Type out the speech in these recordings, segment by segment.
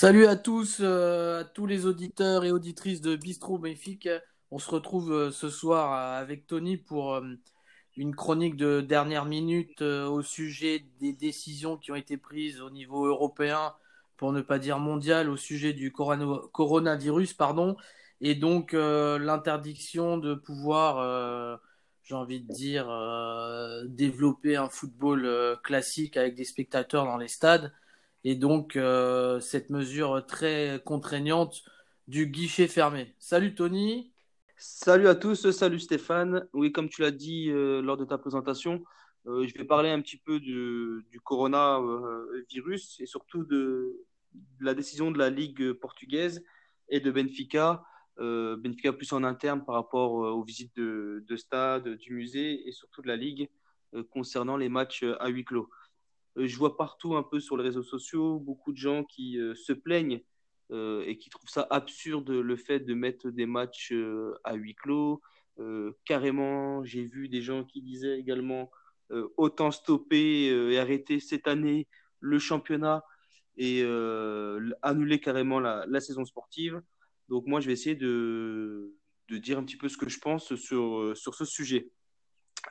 Salut à tous, euh, à tous les auditeurs et auditrices de Bistro Béfique. On se retrouve euh, ce soir euh, avec Tony pour une chronique de dernière minute au sujet des décisions qui ont été prises au niveau européen, pour ne pas dire mondial, au sujet du corona- coronavirus, pardon, et donc l'interdiction de pouvoir, j'ai envie de dire, développer un football classique avec des spectateurs dans les stades. Et donc, euh, cette mesure très contraignante du guichet fermé. Salut Tony. Salut à tous, salut Stéphane. Oui, comme tu l'as dit euh, lors de ta présentation, euh, je vais parler un petit peu du, coronavirus et surtout de, la décision de la Ligue portugaise et de Benfica. Benfica plus en interne par rapport aux visites de, de stade, du musée et surtout de la Ligue concernant les matchs à huis clos. Euh, je vois partout un peu sur les réseaux sociaux beaucoup de gens qui euh, se plaignent euh, et qui trouvent ça absurde le fait de mettre des matchs à huis clos. Carrément, j'ai vu des gens qui disaient également autant stopper et arrêter cette année le championnat et annuler carrément la, saison sportive. Donc moi, je vais essayer de, dire un petit peu ce que je pense sur, sur ce sujet.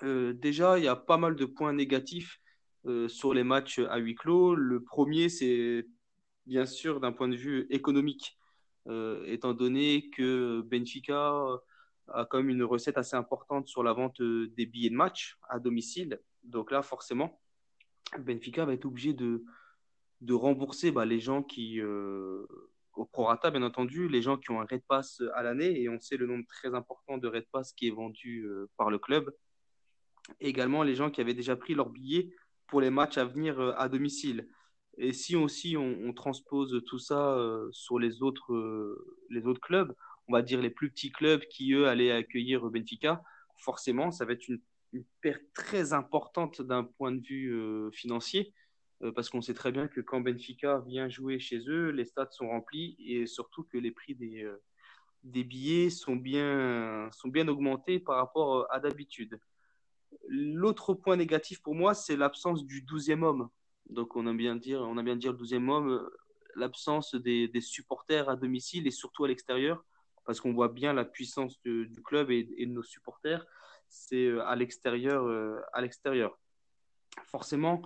Déjà, il y a pas mal de points négatifs sur les matchs à huis clos. Le premier, c'est bien sûr d'un point de vue économique, euh, étant donné que Benfica a quand même une recette assez importante sur la vente des billets de match à domicile. Donc là, forcément, Benfica va être obligé de, de rembourser bah, les gens qui, euh, au prorata bien entendu, les gens qui ont un Red Pass à l'année, et on sait le nombre très important de Red Pass qui est vendu euh, par le club. Également les gens qui avaient déjà pris leur billet pour les matchs à venir euh, à domicile. Et si aussi on, transpose tout ça euh, sur les autres, euh, les autres clubs, on va dire les plus petits clubs qui, eux, allaient accueillir Benfica, forcément, ça va être une, perte très importante d'un point de vue financier, parce qu'on sait très bien que quand Benfica vient jouer chez eux, les stades sont remplis et surtout que les prix des, des billets sont bien, sont bien augmentés par rapport à d'habitude. L'autre point négatif pour moi, c'est l'absence du douzième homme. Donc on aime bien dire, on aime bien dire le douzième homme, l'absence des, supporters à domicile et surtout à l'extérieur, parce qu'on voit bien la puissance du, club et, de nos supporters, c'est à l'extérieur, euh, à l'extérieur. Forcément,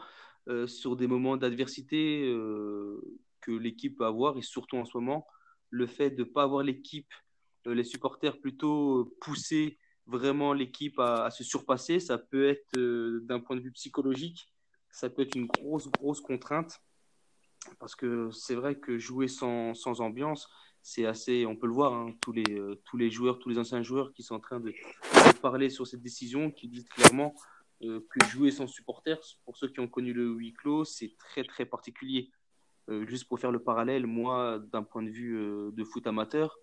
euh, sur des moments d'adversité euh, que l'équipe peut avoir et surtout en ce moment, le fait de ne pas avoir l'équipe, euh, les supporters plutôt pousser vraiment l'équipe à, se surpasser, ça peut être euh, d'un point de vue psychologique, ça peut être une grosse, grosse contrainte. Parce que c'est vrai que jouer sans, ambiance, c'est assez, on peut le voir, hein, tous, les, euh, tous les joueurs, tous les anciens joueurs qui sont en train de, parler sur cette décision, qui disent clairement euh, que jouer sans supporters, pour ceux qui ont connu le huis clos, c'est très très particulier. Juste pour faire le parallèle, moi, d'un point de vue de foot amateur,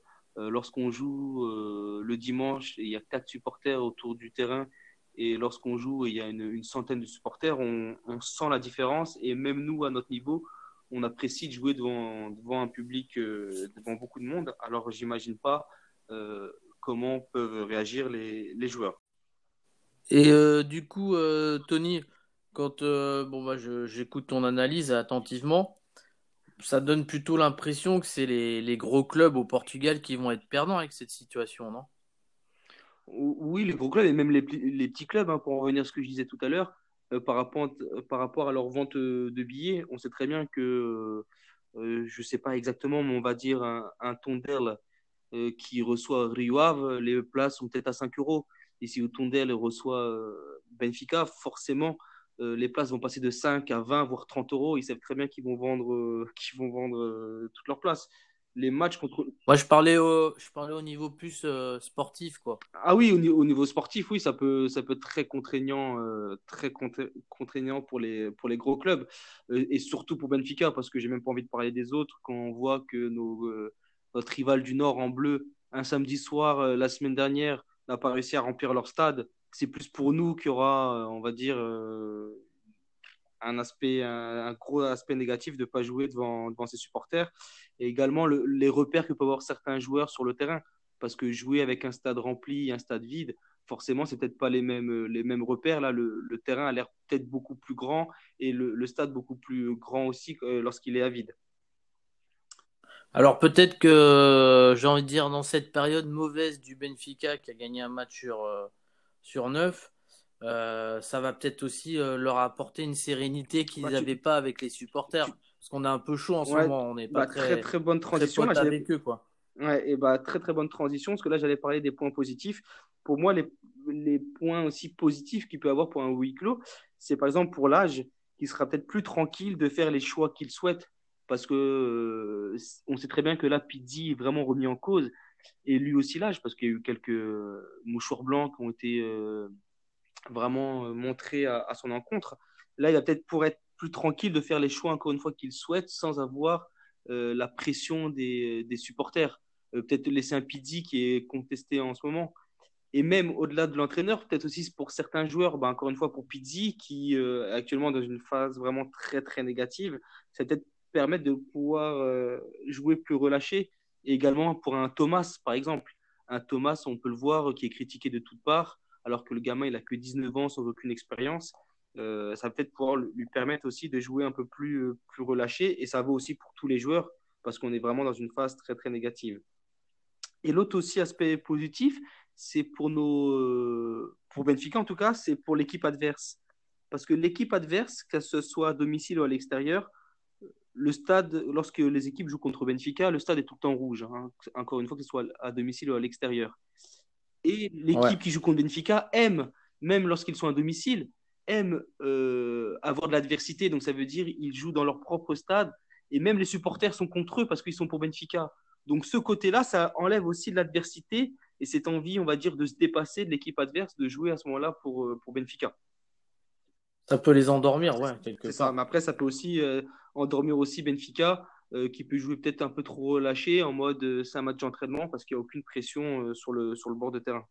lorsqu'on joue euh, le dimanche, il y a quatre supporters autour du terrain, et lorsqu'on joue, il y a une, centaine de supporters, on, sent la différence, et même nous, à notre niveau, on apprécie de jouer devant, devant un public, euh, devant beaucoup de monde. Alors, j'imagine pas euh, comment peuvent réagir les, les joueurs. Et euh, du coup, euh, Tony, quand euh, bon bah j'écoute ton analyse attentivement, ça donne plutôt l'impression que c'est les, les, gros clubs au Portugal qui vont être perdants avec cette situation, non? Oui, les gros clubs et même les, les petits clubs, hein, pour en revenir à ce que je disais tout à l'heure, euh, par, rapport, par rapport à leur vente de billets, on sait très bien que, euh, je ne sais pas exactement, mais on va dire un, un Tondel euh, qui reçoit Rio Ave, les places sont peut-être à 5 euros. Et si Tondel reçoit euh, Benfica, forcément, euh, les places vont passer de 5 à 20, voire 30 euros. Ils savent très bien qu'ils vont vendre, euh, qu'ils vont vendre euh, toutes leurs places. Les matchs contre. Moi, je parlais au, je parlais au niveau plus sportif, quoi. Ah oui, au, au, niveau sportif, oui, ça peut, ça peut être très contraignant, très contraignant pour les, pour les gros clubs. Et surtout pour Benfica, parce que j'ai même pas envie de parler des autres quand on voit que nos, notre rival du Nord en bleu, un samedi soir, la semaine dernière, n'a pas réussi à remplir leur stade. C'est plus pour nous qu'il y aura, euh, on va dire, euh, un aspect, un, gros aspect négatif de ne pas jouer devant, devant ses supporters. Et également le, les repères que peuvent avoir certains joueurs sur le terrain. Parce que jouer avec un stade rempli, un stade vide, forcément, c'est peut-être pas les mêmes, les mêmes repères. Là, le, terrain a l'air peut-être beaucoup plus grand et le, stade beaucoup plus grand aussi euh, lorsqu'il est à vide. Alors peut-être que j'ai envie de dire dans cette période mauvaise du Benfica qui a gagné un match sur, sur 9, euh, ça va peut-être aussi euh, leur apporter une sérénité qu'ils Bah, n'avaient tu, pas avec les supporters. tu- Parce qu'on est un peu chaud en ce ouais, moment, on n'est pas bah, très très, très bonne très transition. Là, j'allais avec eux, quoi. Ouais, et bah, très très bonne transition, parce que là j'allais parler des points positifs. Pour moi, les, les points aussi positifs qu'il peut avoir pour un huis clos, c'est par exemple pour l'âge, qui sera peut-être plus tranquille de faire les choix qu'il souhaite, parce que euh, on sait très bien que là, Pizzi est vraiment remis en cause, et lui aussi l'âge, parce qu'il y a eu quelques euh, mouchoirs blancs qui ont été euh, vraiment euh, montrés à, son encontre. Là, il va peut-être pour être plus tranquille de faire les choix encore une fois qu'il souhaite, sans avoir la pression des, supporters peut-être laisser un Pizzi qui est contesté en ce moment. Et même au-delà de l'entraîneur, peut-être aussi pour certains joueurs, bah, encore une fois pour Pizzi, qui est actuellement dans une phase vraiment très très négative, ça peut-être permettre de pouvoir jouer plus relâché. Et également pour un Thomas, par exemple. Un Thomas, on peut le voir, qui est critiqué de toutes parts, alors que le gamin, il a que 19 ans sans aucune expérience. Euh, ça va peut-être pouvoir lui permettre aussi de jouer un peu plus, euh, plus relâché. Et ça vaut aussi pour tous les joueurs, parce qu'on est vraiment dans une phase très très négative. Et l'autre aussi aspect positif, c'est pour nos, euh, pour Benfica en tout cas, c'est pour l'équipe adverse. Parce que l'équipe adverse, que ce soit à domicile ou à l'extérieur, le stade, lorsque les équipes jouent contre Benfica, le stade est tout le temps rouge. hein. Encore une fois, que ce soit à domicile ou à l'extérieur. Et Ouais. l'équipe qui joue contre Benfica aime, même lorsqu'ils sont à domicile, aime euh, avoir de l'adversité. Donc ça veut dire ils jouent dans leur propre stade. Et même les supporters sont contre eux parce qu'ils sont pour Benfica. Donc ce côté-là, ça enlève aussi de l'adversité et cette envie, on va dire, de se dépasser de l'équipe adverse, de jouer à ce moment-là pour, euh, pour Benfica. Ça peut les endormir, ouais, quelque C'est ça. Mais après, ça peut aussi euh, endormir aussi Benfica, euh, qui peut jouer peut-être un peu trop relâché en mode euh, c'est un match d'entraînement parce qu'il n'y a aucune pression euh, sur le, sur le bord de terrain.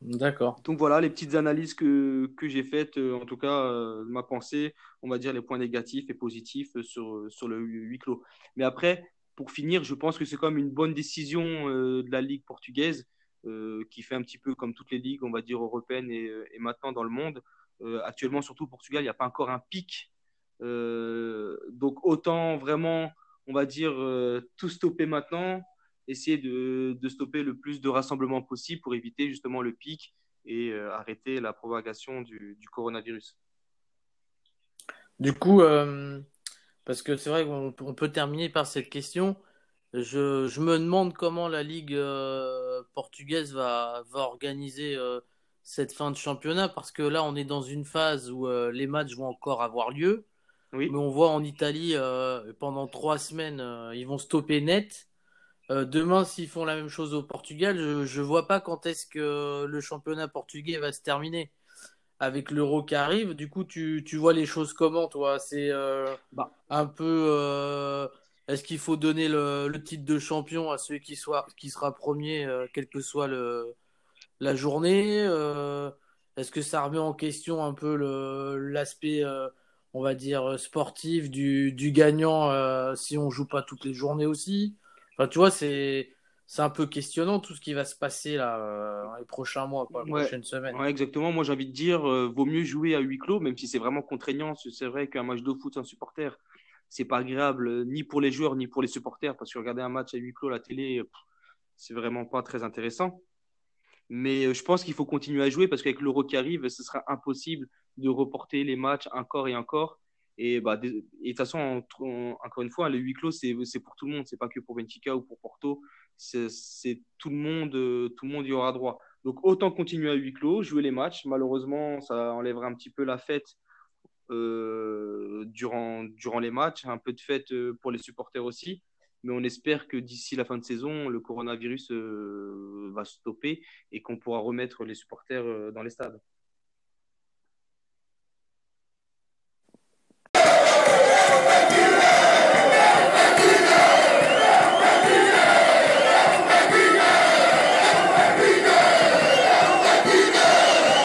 D'accord. Donc voilà les petites analyses que, que j'ai faites, en tout cas ma pensée, on va dire les points négatifs et positifs sur, sur le huis clos. Mais après, pour finir, je pense que c'est quand même une bonne décision de la Ligue portugaise, qui fait un petit peu comme toutes les ligues, on va dire, européennes et, et maintenant dans le monde. Actuellement, surtout au Portugal, il n'y a pas encore un pic. Euh, donc autant vraiment, on va dire, euh, tout stopper maintenant essayer de, stopper le plus de rassemblements possible pour éviter justement le pic et euh, arrêter la propagation du, coronavirus. Du coup, parce que c'est vrai qu'on on peut terminer par cette question, je, me demande comment la Ligue portugaise va, organiser cette fin de championnat, parce que là, on est dans une phase où les matchs vont encore avoir lieu, mais Oui. on voit en Italie, euh, pendant trois semaines, euh, ils vont stopper net. Euh, demain, s'ils font la même chose au Portugal, je, je vois pas quand est-ce que le championnat portugais va se terminer avec l'euro qui arrive. Du coup, tu, tu vois les choses comment, toi? C'est euh, Bah, un peu. euh, est-ce qu'il faut donner le, le titre de champion à celui qui soit, qui sera premier, euh, quelle que soit le, la journée? Euh, est-ce que ça remet en question un peu l'aspect, euh, on va dire, sportif du, du gagnant euh, si on joue pas toutes les journées aussi? Enfin, tu vois, c'est, c'est un peu questionnant tout ce qui va se passer là, euh, les prochains mois, quoi, les ouais, prochaines semaines. ouais, exactement. Moi, j'ai envie de dire, euh, vaut mieux jouer à huis clos, même si c'est vraiment contraignant. C'est vrai qu'un match de foot sans supporter, c'est pas agréable euh, ni pour les joueurs ni pour les supporters, parce que regarder un match à huis clos à la télé, c'est vraiment pas très intéressant. Mais euh, je pense qu'il faut continuer à jouer parce qu'avec l'Euro qui arrive, ce sera impossible de reporter les matchs encore et encore. Et, bah, et de toute façon, en, en, encore une fois, le huis clos, c'est pour tout le monde. C'est pas que pour Benfica ou pour Porto. C'est tout le monde, euh, tout le monde y aura droit. Donc autant continuer à huis clos, jouer les matchs. Malheureusement, ça enlèvera un petit peu la fête euh, durant, durant les matchs, un peu de fête pour les supporters aussi. Mais on espère que d'ici la fin de saison, le coronavirus euh, va stopper et qu'on pourra remettre les supporters euh, dans les stades.